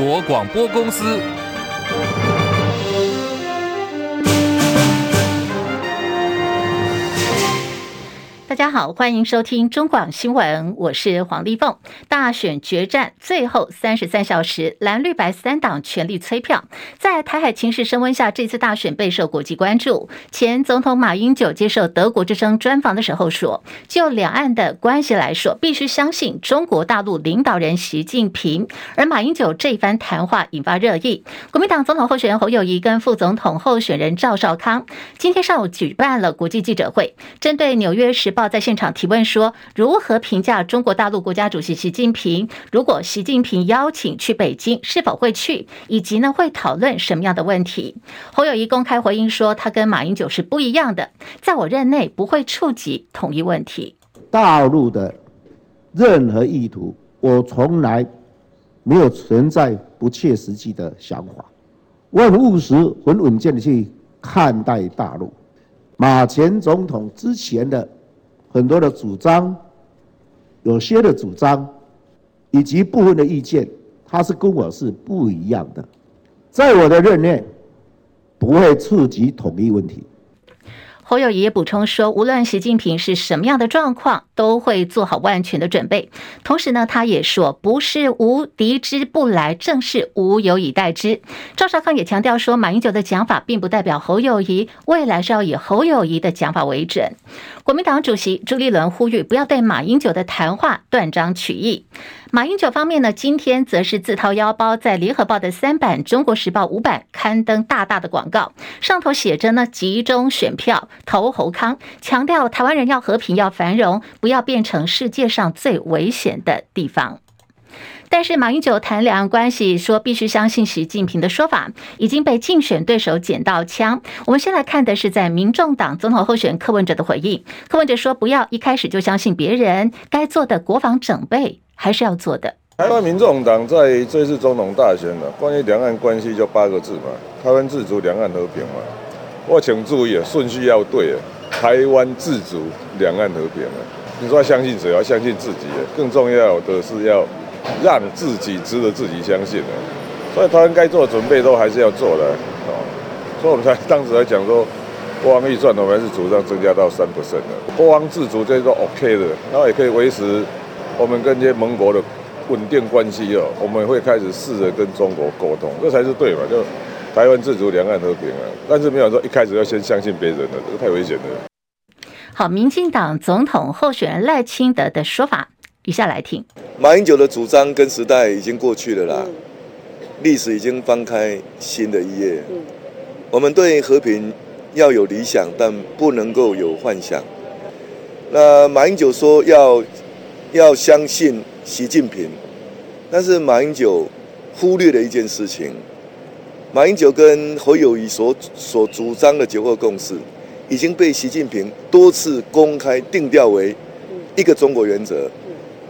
国广播公司。大家好，欢迎收听中广新闻，我是黄丽凤。大选决战最后三十三小时，蓝绿白三党全力催票。在台海情势升温下，这次大选备受国际关注。前总统马英九接受德国之声专访的时候说：“就两岸的关系来说，必须相信中国大陆领导人习近平。”而马英九这一番谈话引发热议。国民党总统候选人侯友谊跟副总统候选人赵少康今天上午举办了国际记者会，针对《纽约时报》。在现场提问说：“如何评价中国大陆国家主席习近平？如果习近平邀请去北京，是否会去？以及呢，会讨论什么样的问题？”侯友谊公开回应说：“他跟马英九是不一样的，在我任内不会触及统一问题。大陆的任何意图，我从来没有存在不切实际的想法。我很务实、很稳健的去看待大陆。马前总统之前的。”很多的主张，有些的主张，以及部分的意见，他是跟我是不一样的，在我的任内，不会触及统一问题。侯友宜也补充说，无论习近平是什么样的状况，都会做好万全的准备。同时呢，他也说，不是无敌之不来，正是无有以待之。赵少康也强调说，马英九的讲法并不代表侯友宜未来是要以侯友宜的讲法为准。国民党主席朱立伦呼吁，不要对马英九的谈话断章取义。马英九方面呢，今天则是自掏腰包，在联合报的三版、中国时报五版刊登大大的广告，上头写着呢：“集中选票投侯康”，强调台湾人要和平、要繁荣，不要变成世界上最危险的地方。但是马英九谈两岸关系，说必须相信习近平的说法，已经被竞选对手捡到枪。我们先来看的是在民众党总统候选人柯文哲的回应。柯文哲说：“不要一开始就相信别人，该做的国防整备。”还是要做的。台湾民众党在这次总统大选呢，关于两岸关系就八个字嘛，台湾自主，两岸和平嘛。我请注意啊，顺序要对啊，台湾自主，两岸和平啊。你说要相信谁？要相信自己。更重要的是要让自己值得自己相信的。所以台湾该做的准备都还是要做的哦。所以我们才当时来讲说，国防预算我们还是主张增加到三 percent 的，国防自主这些都 OK 的，然后也可以维持。我们跟这些盟国的稳定关系哦，我们会开始试着跟中国沟通，这才是对嘛？就台湾自主，两岸和平啊！但是没有说一开始要先相信别人的，这个太危险了。好，民进党总统候选人赖清德的说法，以下来听。马英九的主张跟时代已经过去了啦，历史已经翻开新的一页。我们对和平要有理想，但不能够有幻想。那马英九说要。要相信习近平，但是马英九忽略了一件事情。马英九跟侯友谊所所主张的九二共识，已经被习近平多次公开定调为一个中国原则、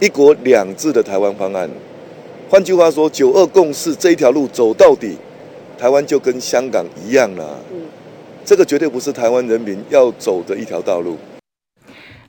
一国两制的台湾方案。换句话说，九二共识这一条路走到底，台湾就跟香港一样了。这个绝对不是台湾人民要走的一条道路。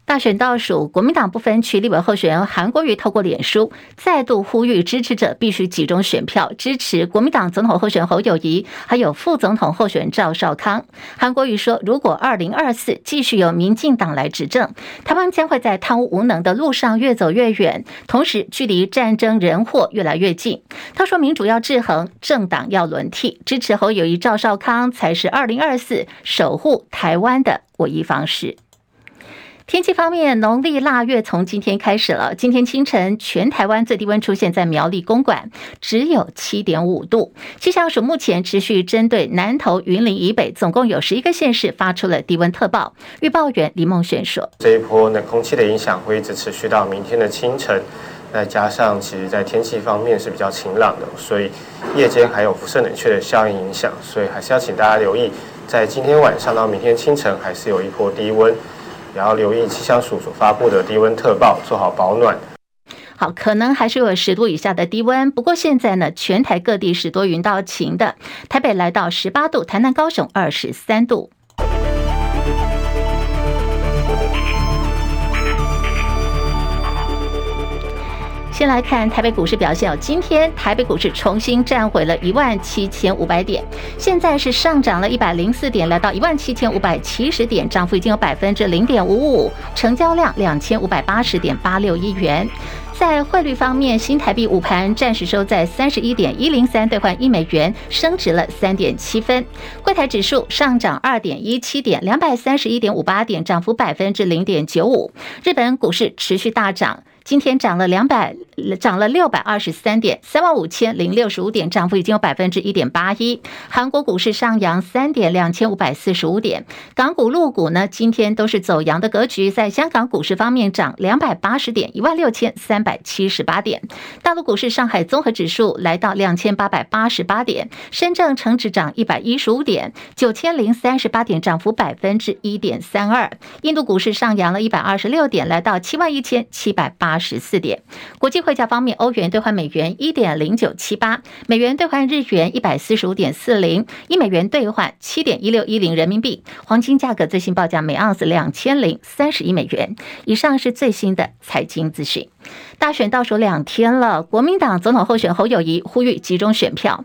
大选倒数，国民党不分区立委候选人韩国瑜透过脸书再度呼吁支持者必须集中选票支持国民党总统候选人侯友宜，还有副总统候选人赵少康。韩国瑜说，如果二零二四继续由民进党来执政，台湾将会在贪污无能的路上越走越远，同时距离战争人祸越来越近。他说，民主要制衡，政党要轮替，支持侯友宜、赵少康才是二零二四守护台湾的唯一方式。天气方面，农历腊月从今天开始了。今天清晨，全台湾最低温出现在苗栗公馆，只有七点五度。气象署目前持续针对南投、云林以北，总共有十一个县市发出了低温特报。预报员李梦璇说：“这一波冷空气的影响会一直持续到明天的清晨。再加上，其实在天气方面是比较晴朗的，所以夜间还有辐射冷却的效应影响，所以还是要请大家留意，在今天晚上到明天清晨，还是有一波低温。”也要留意气象署所发布的低温特报，做好保暖。好，可能还是有十度以下的低温，不过现在呢，全台各地是多云到晴的。台北来到十八度，台南、高雄二十三度。先来看台北股市表现，今天台北股市重新站回了一万七千五百点，现在是上涨了一百零四点，来到一万七千五百七十点，涨幅已经有百分之零点五五，成交量两千五百八十点八六亿元。在汇率方面，新台币午盘暂时收在三十一点一零三兑换一美元，升值了三点七分。柜台指数上涨二点一七点，两百三十一点五八点，涨幅百分之零点九五。日本股市持续大涨。今天涨了两百，涨了六百二十三点，三万五千零六十五点，涨幅已经有百分之一点八一。韩国股市上扬三点，两千五百四十五点。港股、陆股呢，今天都是走阳的格局。在香港股市方面，涨两百八十点，一万六千三百七十八点。大陆股市，上海综合指数来到两千八百八十八点，深圳成指涨一百一十五点，九千零三十八点，涨幅百分之一点三二。印度股市上扬了一百二十六点，来到七万一千七百八。十四点，国际汇价方面，欧元兑换美元一点零九七八，美元兑换日元一百四十五点四零，一美元兑换七点一六一零人民币。黄金价格最新报价每盎司两千零三十亿美元。以上是最新的财经资讯。大选倒数两天了，国民党总统候选侯友谊呼吁集中选票，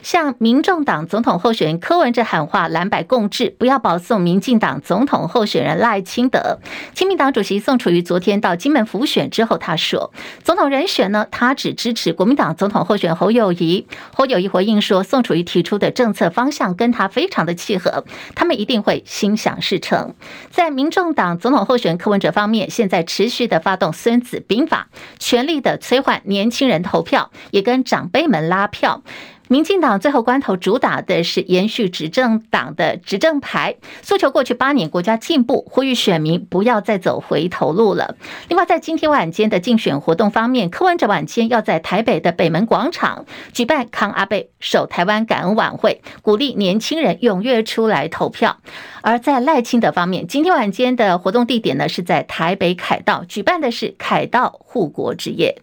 向民众党总统候选人柯文哲喊话：蓝白共治，不要保送民进党总统候选人赖清德。亲民党主席宋楚瑜昨天到金门辅选之后，他说：“总统人选呢，他只支持国民党总统候选侯友谊。”侯友谊回应说：“宋楚瑜提出的政策方向跟他非常的契合，他们一定会心想事成。”在民众党总统候选人柯文哲方面，现在持续的发动《孙子兵法》。全力的催换年轻人投票，也跟长辈们拉票。民进党最后关头主打的是延续执政党的执政牌，诉求过去八年国家进步，呼吁选民不要再走回头路了。另外，在今天晚间的竞选活动方面，柯文哲晚间要在台北的北门广场举办康阿贝守台湾感恩晚会，鼓励年轻人踊跃出来投票。而在赖清德方面，今天晚间的活动地点呢是在台北凯道，举办的是凯道护国之夜。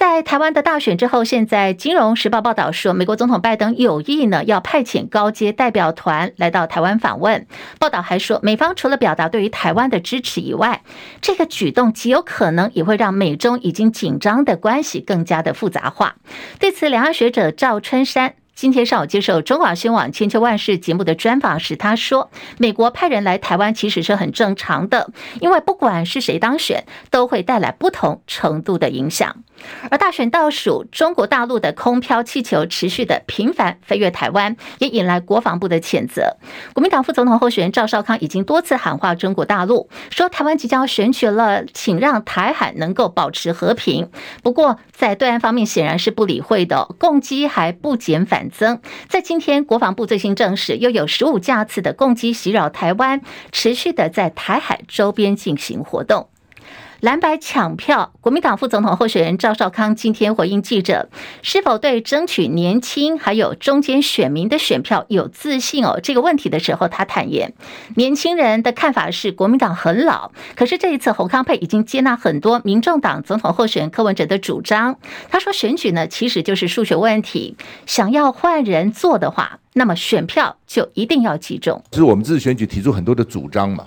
在台湾的大选之后，现在《金融时报》报道说，美国总统拜登有意呢要派遣高阶代表团来到台湾访问。报道还说，美方除了表达对于台湾的支持以外，这个举动极有可能也会让美中已经紧张的关系更加的复杂化。对此，两岸学者赵春山。今天上午接受中广新闻网《千秋万世》节目的专访时，他说：“美国派人来台湾其实是很正常的，因为不管是谁当选，都会带来不同程度的影响。”而大选倒数，中国大陆的空飘气球持续的频繁飞越台湾，也引来国防部的谴责。国民党副总统候选人赵少康已经多次喊话中国大陆，说台湾即将选举了，请让台海能够保持和平。不过，在对岸方面显然是不理会的，共机还不减反增。在今天，国防部最新证实，又有十五架次的共机袭扰台湾，持续的在台海周边进行活动。蓝白抢票，国民党副总统候选人赵少康今天回应记者，是否对争取年轻还有中间选民的选票有自信哦？这个问题的时候，他坦言，年轻人的看法是国民党很老，可是这一次侯康配已经接纳很多民众党总统候选人柯文哲的主张。他说，选举呢其实就是数学问题，想要换人做的话，那么选票就一定要集中。就是我们这次选举提出很多的主张嘛。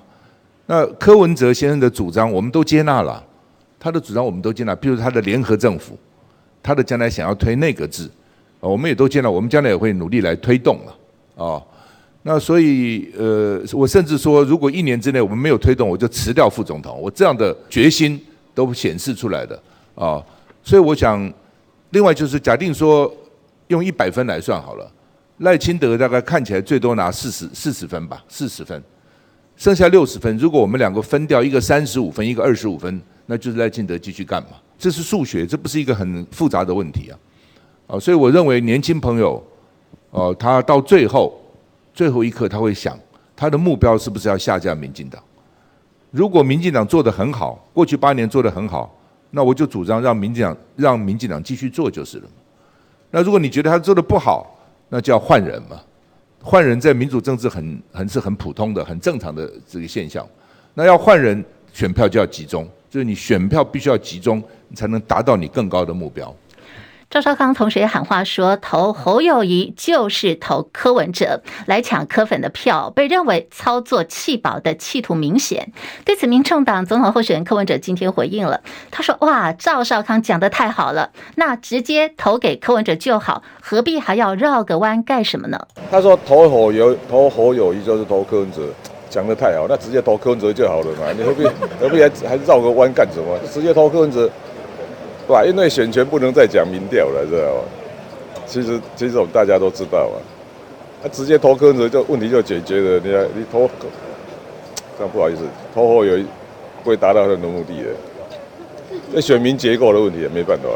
那柯文哲先生的主张，我们都接纳了。他的主张我们都接纳，比如他的联合政府，他的将来想要推内阁制，我们也都接纳。我们将来也会努力来推动了。啊，那所以呃，我甚至说，如果一年之内我们没有推动，我就辞掉副总统。我这样的决心都显示出来的啊。所以我想，另外就是假定说，用一百分来算好了，赖清德大概看起来最多拿四十四十分吧，四十分。剩下六十分，如果我们两个分掉，一个三十五分，一个二十五分，那就是赖清德继续干嘛？这是数学，这不是一个很复杂的问题啊！啊，所以我认为年轻朋友，哦，他到最后最后一刻他会想，他的目标是不是要下架民进党？如果民进党做得很好，过去八年做得很好，那我就主张让民进党让民进党继续做就是了。那如果你觉得他做得不好，那就要换人嘛。换人在民主政治很很是很普通的、很正常的这个现象。那要换人，选票就要集中，就是你选票必须要集中，你才能达到你更高的目标。赵少康同时也喊话说，投侯友谊就是投柯文哲来抢柯粉的票，被认为操作弃保的企图明显。对此，民众党总统候选人柯文哲今天回应了，他说：“哇，赵少康讲得太好了，那直接投给柯文哲就好，何必还要绕个弯干什么呢？”他说：“投侯友投侯友谊就是投柯文哲，讲得太好，那直接投柯文哲就好了嘛，你何必何必还还绕个弯干什么？直接投柯文哲。”对吧？因为选权不能再讲民调了，知道吗？其实，其实我们大家都知道啊。他直接投柯文哲，就问题就解决了。你看，你投，这样不好意思，投后有不会达到他的目的的。这选民结构的问题也没办法。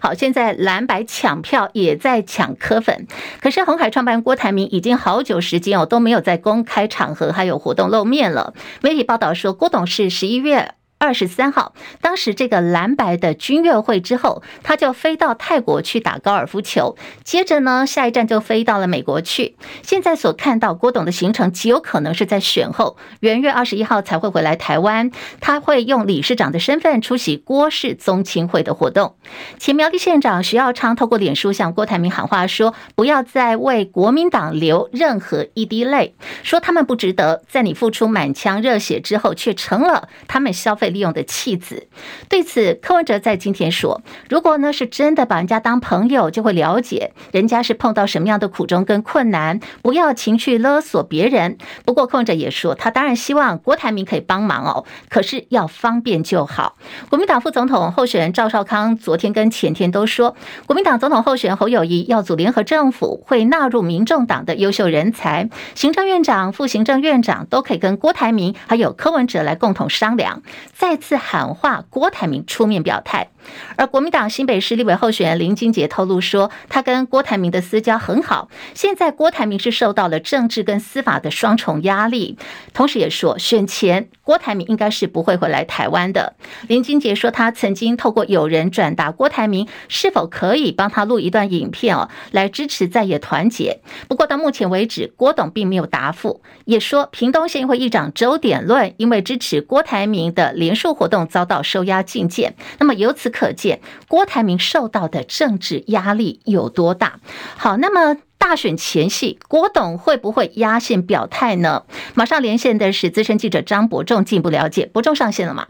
好，现在蓝白抢票也在抢科粉，可是红海创办人郭台铭已经好久时间哦都没有在公开场合还有活动露面了。媒体报道说，郭董是十一月。二十三号，当时这个蓝白的军乐会之后，他就飞到泰国去打高尔夫球，接着呢，下一站就飞到了美国去。现在所看到郭董的行程，极有可能是在选后元月二十一号才会回来台湾，他会用理事长的身份出席郭氏宗亲会的活动。前苗栗县长徐耀昌透过脸书向郭台铭喊话说：“不要再为国民党流任何一滴泪，说他们不值得，在你付出满腔热血之后，却成了他们消费。”利用的弃子，对此柯文哲在今天说：“如果呢是真的把人家当朋友，就会了解人家是碰到什么样的苦衷跟困难，不要情绪勒索别人。”不过柯文哲也说，他当然希望郭台铭可以帮忙哦，可是要方便就好。国民党副总统候选人赵少康昨天跟前天都说，国民党总统候选人侯友谊要组联合政府，会纳入民众党的优秀人才，行政院长、副行政院长都可以跟郭台铭还有柯文哲来共同商量。再次喊话郭台铭出面表态，而国民党新北市立委候选人林金杰透露说，他跟郭台铭的私交很好。现在郭台铭是受到了政治跟司法的双重压力，同时也说选前郭台铭应该是不会回来台湾的。林金杰说，他曾经透过友人转达郭台铭是否可以帮他录一段影片哦，来支持在野团结。不过到目前为止，郭董并没有答复，也说屏东县议会议长周点论因为支持郭台铭的连署活动遭到收押禁见，那么由此可见，郭台铭受到的政治压力有多大？好，那么大选前夕，郭董会不会压线表态呢？马上连线的是资深记者张伯仲，进一步了解。伯仲上线了吗？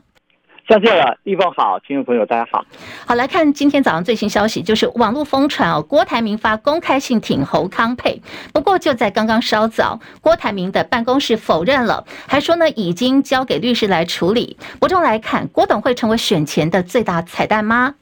上线了，立峰好，听众朋友大家好。好，来看今天早上最新消息，就是网络疯传哦，郭台铭发公开信挺侯康配。不过就在刚刚稍早，郭台铭的办公室否认了，还说呢已经交给律师来处理。伯仲来看，郭董会成为选前的最大彩蛋吗？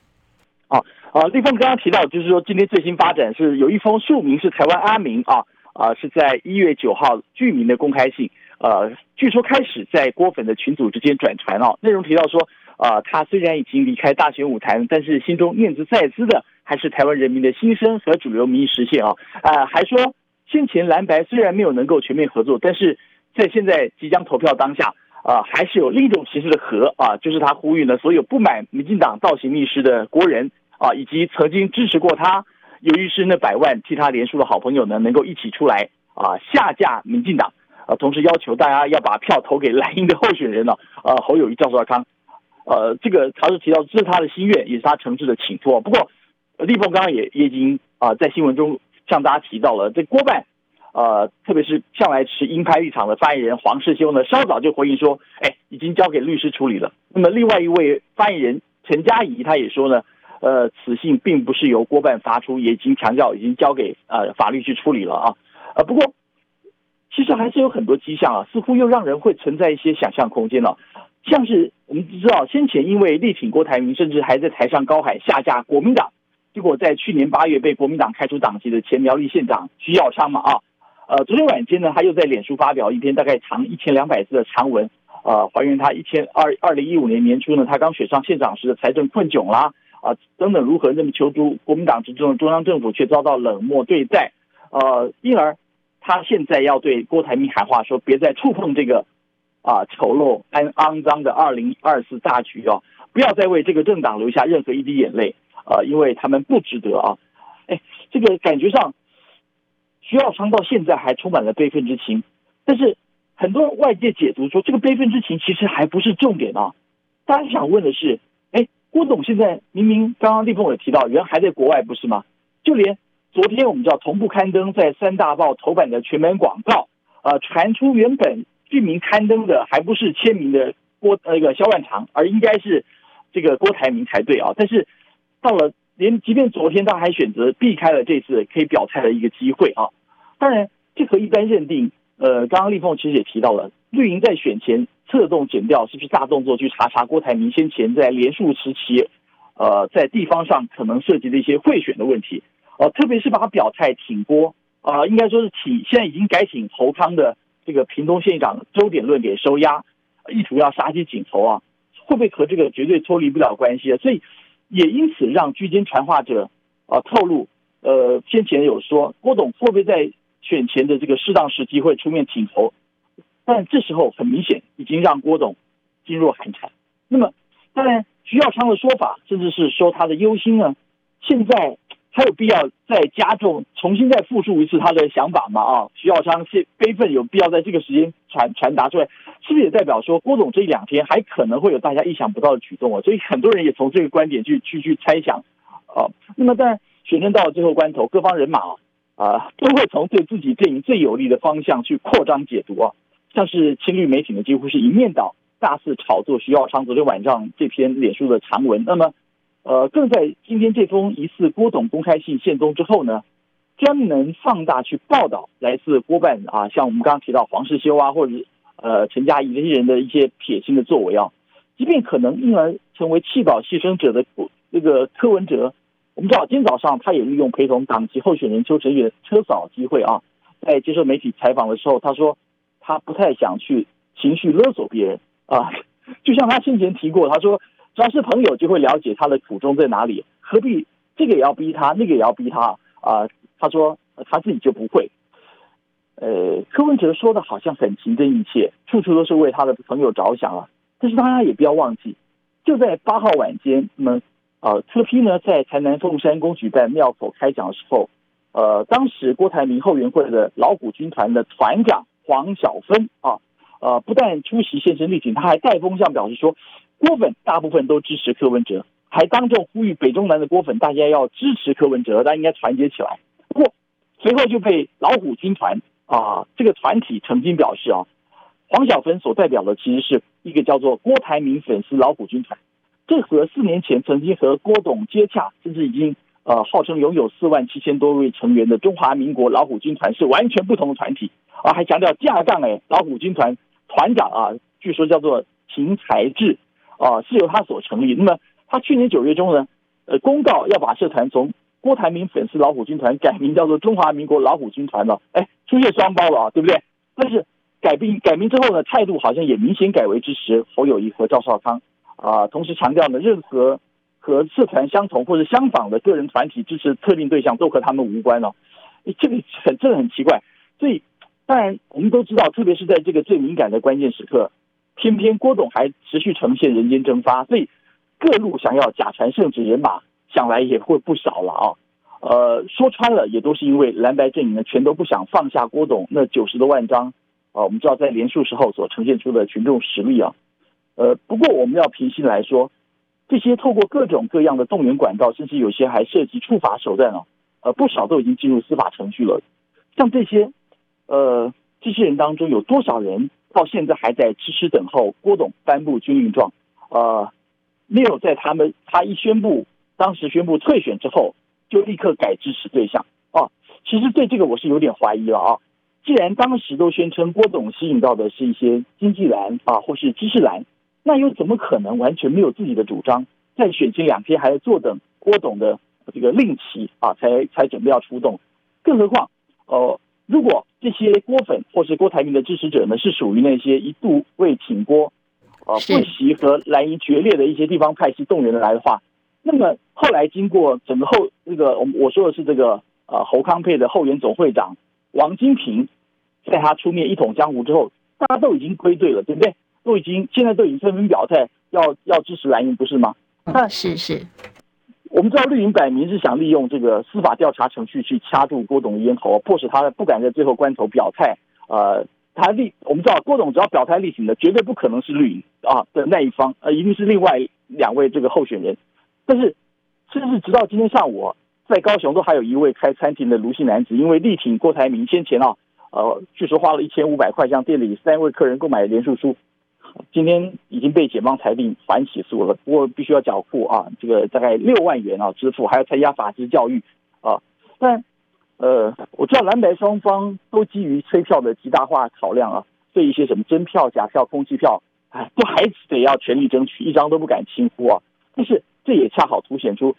哦，呃，立峰刚刚提到，就是说今天最新发展是有一封署名是台湾阿明啊，啊是在一月九号具名的公开信。呃，据说开始在郭粉的群组之间转传哦，内容提到说，呃，他虽然已经离开大选舞台，但是心中念兹在兹的还是台湾人民的心声和主流民意实现啊，呃，还说先前蓝白虽然没有能够全面合作，但是在现在即将投票当下，啊、呃，还是有另一种形式的和啊，就是他呼吁呢，所有不满民进党倒行逆施的国人啊，以及曾经支持过他，由于是那百万替他连署的好朋友呢，能够一起出来啊，下架民进党。啊，同时要求大家要把票投给蓝营的候选人呢，呃，侯友谊、赵少康，呃，这个他是提到这是他的心愿，也是他诚挚的请托。不过，立峰刚刚也也已经啊、在新闻中向大家提到了，这郭办，呃，特别是向来持鹰派立场的发言人黄世修呢，稍早就回应说，哎，已经交给律师处理了。那么，另外一位发言人陈佳仪，他也说呢，呃，此信并不是由郭办发出，也已经强调已经交给呃法律去处理了啊。呃，不过。其实还是有很多迹象啊，似乎又让人会存在一些想象空间了。像是我们知道，先前因为力挺郭台铭，甚至还在台上高喊下架国民党，结果在去年八月被国民党开除党籍的前苗栗县长徐耀昌嘛啊，呃，昨天晚间呢，他又在脸书发表一篇大概长一千两百字的长文，呃，还原他一千二二零一五年年初呢，他刚选上县长时的财政困窘啦，啊、等等如何那么求助国民党执政的中央政府，却遭到冷漠对待，呃，因而。他现在要对郭台铭喊话，说别再触碰这个啊丑陋、肮肮脏的二零二四大局哦，不要再为这个政党留下任何一滴眼泪啊，因为他们不值得啊！哎，这个感觉上，徐耀昌到现在还充满了悲愤之情，但是很多外界解读说，这个悲愤之情其实还不是重点啊。大家想问的是，哎，郭董现在明明刚刚立峰也提到，人还在国外不是吗？就连昨天我们知道同步刊登在三大报头版的全版广告，呃，传出原本剧名刊登的还不是签名的郭那个萧万长，而应该是这个郭台铭才对啊。但是到了连即便昨天他还选择避开了这次可以表态的一个机会啊。当然，这和一般认定，呃，刚刚立凤其实也提到了，绿营在选前。策动检调是不是大动作？去查查郭台铭先前在连署时期，呃，在地方上可能涉及的一些贿选的问题，呃，特别是把他表态挺郭，啊、应该说是挺现在已经改挺侯康的这个屏东县长周点论给收押，意图要杀鸡儆猴啊，会不会和这个绝对脱离不了关系啊？所以也因此让居间传话者啊、呃、透露，呃，先前有说郭董会不会在选前的这个适当时机会出面挺侯？但这时候很明显，已经让郭董噤若寒蝉。那么，当然徐耀昌的说法，甚至是说他的忧心呢，现在还有必要再加重、重新再复述一次他的想法吗？啊，徐耀昌是悲愤，有必要在这个时间传传达出来，是不是也代表说郭董这两天还可能会有大家意想不到的举动啊？所以很多人也从这个观点去去去猜想啊。那么，在选战到了最后关头，各方人马啊啊都会从对自己阵营最有利的方向去扩张解读啊。像是亲绿媒体呢，几乎是一面倒，大肆炒作徐耀昌昨天晚上这篇脸书的长文。那么，呃，更在今天这封疑似郭董公开信现踪之后呢，专门放大去报道来自郭办啊，像我们刚刚提到黄世修啊，或者呃陈嘉怡这些人的一些撇清的作为啊，即便可能因而成为弃保牺牲者的这个柯文哲，我们知道今天早上他也利用陪同党籍候选人邱成宇的车扫机会啊，在接受媒体采访的时候，他说。他不太想去情绪勒索别人啊，就像他先前提过，他说只要是朋友就会了解他的苦衷在哪里，何必这个也要逼他，那个也要逼他啊？他说他自己就不会。呃，柯文哲说的好像很情真意切，处处都是为他的朋友着想啊。但是大家也不要忘记，就在八号晚间，那么呃，柯批呢在台南凤山宫举办庙口开讲的时候，呃，当时郭台铭后援会的老虎军团的团长。黄小芬啊，呃，不但出席现身力挺，他还带风向表示说，郭粉大部分都支持柯文哲，还当众呼吁北中南的郭粉大家要支持柯文哲，大家应该团结起来。不过随后就被老虎军团啊这个团体曾经表示啊，黄小芬所代表的其实是一个叫做郭台铭粉丝老虎军团，这和四年前曾经和郭董接洽，甚至已经呃号称拥有四万七千多位成员的中华民国老虎军团是完全不同的团体。啊，还强调架杠哎，老虎军团团长啊，据说叫做秦才智啊，是由他所成立。那么他去年九月中呢，呃，公告要把社团从郭台铭粉丝老虎军团改名叫做中华民国老虎军团了。哎，出现双胞了啊，对不对？但是改名改名之后呢，态度好像也明显改为支持侯友谊和赵少康啊，同时强调呢，任何和社团相同或者相仿的个人团体支持特定对象都和他们无关了。这个很这个很奇怪，所以。当然，我们都知道，特别是在这个最敏感的关键时刻，偏偏郭董还持续呈现人间蒸发，所以各路想要假传圣旨人马，想来也会不少了啊。呃，说穿了，也都是因为蓝白阵营呢，全都不想放下郭董那九十多万张啊。我们知道，在连署时候所呈现出的群众实力啊。呃，不过我们要平心来说，这些透过各种各样的动员管道，甚至有些还涉及处罚手段啊，呃，不少都已经进入司法程序了，像这些。呃，这些人当中有多少人到现在还在痴痴等候郭董颁布军令状？呃，没有在他们他一宣布，当时宣布退选之后，就立刻改支持对象啊。其实对这个我是有点怀疑了啊。既然当时都宣称郭董吸引到的是一些经济蓝啊，或是知识蓝，那又怎么可能完全没有自己的主张？在选前两天还要坐等郭董的这个令旗啊，才才准备要出动。更何况，呃。如果这些郭粉或是郭台铭的支持者呢，是属于那些一度为挺郭，啊不惜和蓝营决裂的一些地方派系动员的来的话，那么后来经过整个后这个我我说的是这个呃侯康佩的后援总会长王金平，在他出面一统江湖之后，大家都已经归队了，对不对？都已经现在都已经纷纷表态要要支持蓝营，不是吗？嗯，是是。我们知道绿营摆明是想利用这个司法调查程序去掐住郭董的咽喉，迫使他不敢在最后关头表态。呃，他力我们知道郭董只要表态力挺的，绝对不可能是绿营啊的那一方，呃，一定是另外两位这个候选人，但是甚至直到今天上午，在高雄都还有一位开餐厅的卢姓男子，因为力挺郭台铭先前啊，呃，据说花了一千五百块向店里三位客人购买连署书，今天已经被检方裁定反起诉了，不过必须要缴付啊，这个大概六万元啊支付，还要参加法制教育啊。但呃，我知道蓝白双方都基于催票的极大化考量啊，对一些什么真票、假票、空气票，哎，都还得要全力争取，一张都不敢轻忽啊。但是这也恰好凸显出。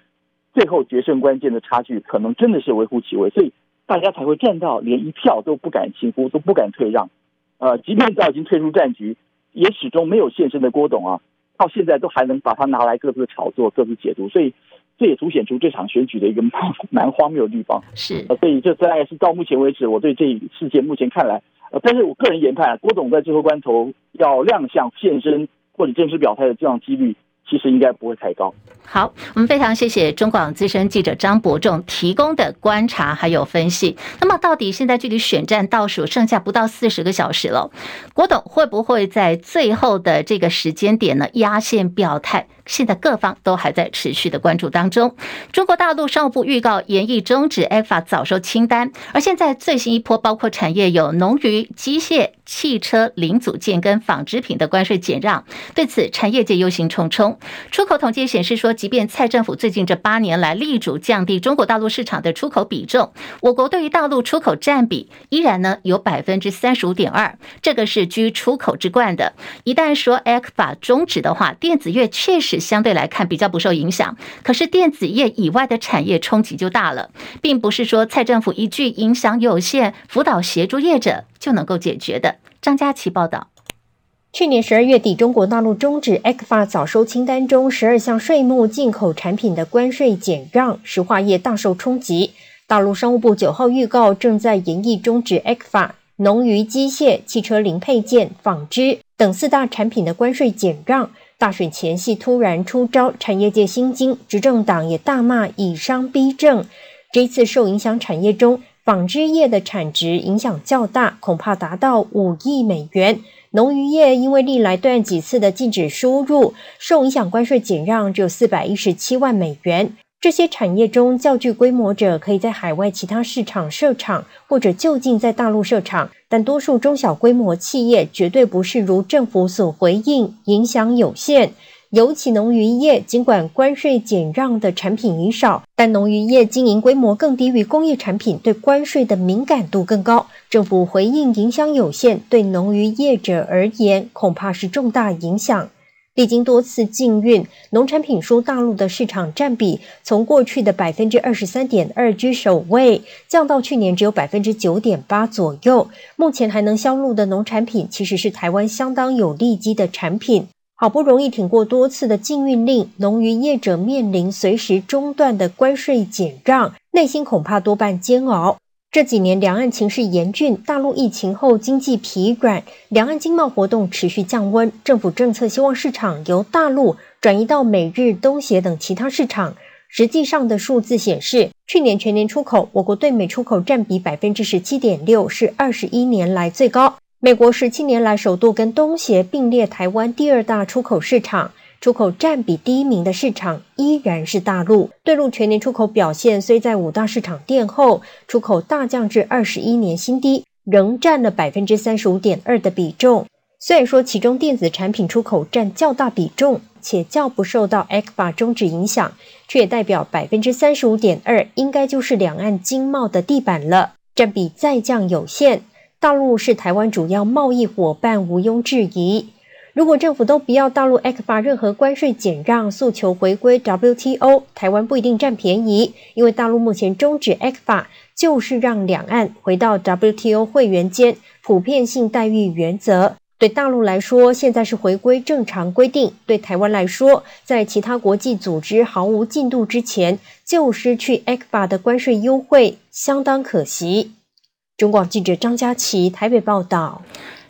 最后决胜关键的差距可能真的是微乎其微，所以大家才会站到连一票都不敢轻忽，都不敢退让。呃，即便早已经退出战局，也始终没有现身的郭董啊，到现在都还能把他拿来各自炒作、各自解读，所以这也凸显出这场选举的一个蛮 荒谬的地方。是，呃，所以这大概是到目前为止我对这一事件目前看来，呃，但是我个人研判，郭董在最后关头要亮相现身或者正式表态的这样几率。其实应该不会太高。好，我们非常谢谢中广资深记者张伯仲提供的观察还有分析。那么，到底现在距离选战倒数剩下不到四十个小时了，郭董会不会在最后的这个时间点呢压线表态？现在各方都还在持续的关注当中。中国大陆商务部预告严议终止 ECFA 早收清单，而现在最新一波包括产业有农渔、机械、汽车零组件跟纺织品的关税减让，对此产业界忧心忡忡。出口统计显示说，即便蔡政府最近这八年来力主降低中国大陆市场的出口比重，我国对于大陆出口占比依然呢有百分之三十五点二，这个是居出口之冠的。一旦说 ECFA 终止的话，电子业确实。相对来看比较不受影响，可是电子业以外的产业冲击就大了，并不是说蔡政府一句影响有限，辅导协助业者就能够解决的。张佳琪报道，去年十二月底，中国大陆终止 ECFA 早收清单中十二项税目进口产品的关税减让，石化业大受冲击。大陆商务部九号预告，正在研议终止 ECFA 农渔机械、汽车零配件、纺织等四大产品的关税减让。大选前夕突然出招，产业界心惊，执政党也大骂以商逼政。这次受影响产业中，纺织业的产值影响较大，恐怕达到五亿美元。农渔业因为历来断几次的禁止输入，受影响关税减让只有四百一十七万美元。这些产业中较具规模者，可以在海外其他市场设厂，或者就近在大陆设厂。但多数中小规模企业绝对不是如政府所回应，影响有限。尤其农渔业，尽管关税减让的产品已少，但农渔业经营规模更低于工业产品，对关税的敏感度更高。政府回应影响有限，对农渔业者而言，恐怕是重大影响。历经多次禁运，农产品输大陆的市场占比从过去的百分之二十三点二居首位，降到去年只有百分之九点八左右。目前还能销路的农产品，其实是台湾相当有利基的产品。好不容易挺过多次的禁运令，农渔业者面临随时中断的关税减让，内心恐怕多半煎熬。这几年两岸情势严峻，大陆疫情后经济疲软，两岸经贸活动持续降温。政府政策希望市场由大陆转移到美日、东协等其他市场。实际上的数字显示，去年全年出口，我国对美出口占比百分之十七点六，是二十一年来最高。美国十七年来首度跟东协并列台湾第二大出口市场。出口占比第一名的市场依然是大陆，对陆全年出口表现虽在五大市场垫后，出口大降至二十一年新低，仍占了百分之三十五点二的比重。虽然说其中电子产品出口占较大比重，且较不受到 ECFA 终止影响，却也代表百分之三十五点二应该就是两岸经贸的地板了，占比再降有限。大陆是台湾主要贸易伙伴，毋庸置疑。如果政府都不要大陆 ECFA 任何关税减让，诉求回归 WTO，台湾不一定占便宜，因为大陆目前终止 ECFA 就是让两岸回到 WTO 会员间普遍性待遇原则。对大陆来说，现在是回归正常规定；对台湾来说，在其他国际组织毫无进度之前，就失去 ECFA 的关税优惠，相当可惜。中广记者张佳琪台北报道。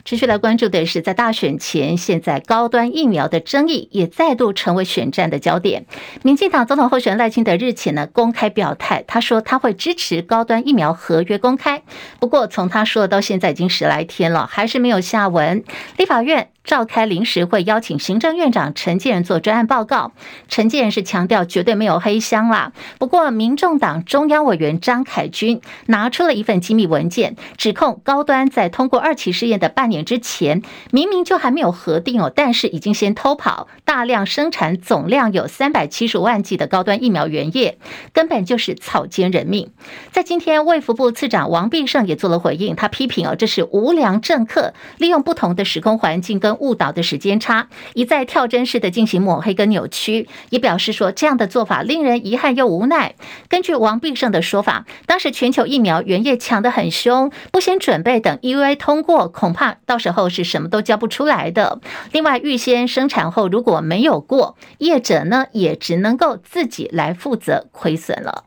持续来关注的是，在大选前，现在高端疫苗的争议也再度成为选战的焦点。民进党总统候选人赖清德日前呢公开表态，他说他会支持高端疫苗合约公开。不过从他说的到现在已经十来天了，还是没有下文。立法院召开临时会，邀请行政院长陈建仁做专案报告。陈建仁是强调绝对没有黑箱啦。不过，民众党中央委员张凯军拿出了一份机密文件，指控高端在通过二期试验的半年之前，明明就还没有核定哦，但是已经先偷跑，大量生产总量有三百七十万剂的高端疫苗原液，根本就是草菅人命。在今天，卫福部次长王必胜也做了回应，他批评哦，这是无良政客利用不同的时空环境跟误导的时间差，一再跳针式的进行抹黑跟扭曲，也表示说这样的做法令人遗憾又无奈。根据王必胜的说法，当时全球疫苗原液抢得很凶，不先准备等 EUA 通过，恐怕到时候是什么都交不出来的。另外，预先生产后如果没有过，业者呢也只能够自己来负责亏损了。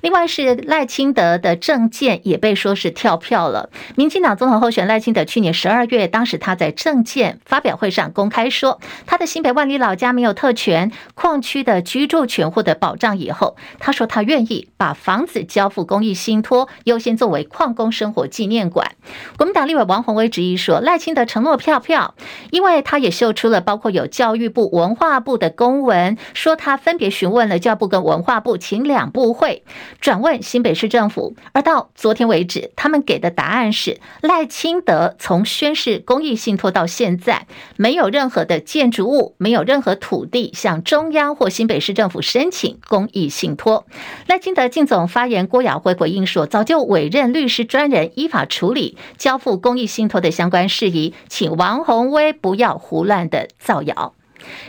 另外是赖清德的政见也被说是跳票了。民进党总统候选赖清德去年十二月，当时他在政见发表会上公开说，他的新北万里老家没有特权，矿区的居住权获得保障以后，他说他愿意把房子交付公益信托，优先作为矿工生活纪念馆。国民党立委王宏威质疑说，赖清德承诺票票，因为他也秀出了包括有教育部、文化部的公文，说他分别询问了教育部跟文化部，请两部会。转问新北市政府，而到昨天为止，他们给的答案是赖清德从宣誓公益信托到现在，没有任何的建筑物，没有任何土地向中央或新北市政府申请公益信托。赖清德竞总发言郭雅慧回应说，早就委任律师专人依法处理交付公益信托的相关事宜，请王鸿威不要胡乱的造谣。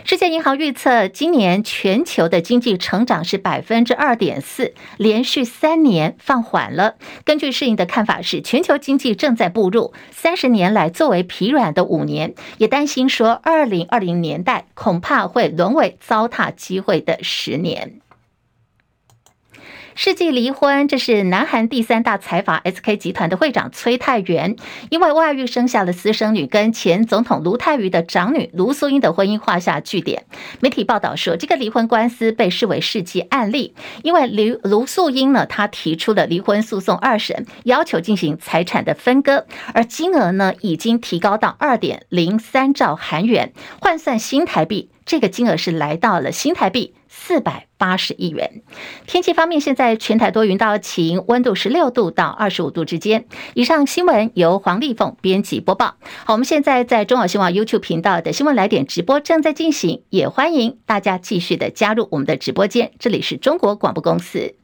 世界银行预测，今年全球的经济成长是百分之二点四，连续三年放缓了。根据适应的看法是，全球经济正在步入三十年来作为疲软的五年，也担心说，二零二零年代恐怕会沦为糟蹋机会的十年。世纪离婚，这是南韩第三大财阀 SK 集团的会长崔泰元，因为外遇生下了私生女，跟前总统卢泰愚的长女卢素英的婚姻画下句点。媒体报道说，这个离婚官司被视为世纪案例，因为卢卢素英呢，她提出了离婚诉讼二审，要求进行财产的分割，而金额呢，已经提高到二点零三兆韩元，换算新台币，这个金额是来到了新台币。四百八十亿元。天气方面，现在全台多云到晴，温度十六度到二十五度之间。以上新闻由黄丽凤编辑播报。好，我们现在在中广新闻 YouTube 频道的新闻来点直播正在进行，也欢迎大家继续的加入我们的直播间。这里是中国广播公司。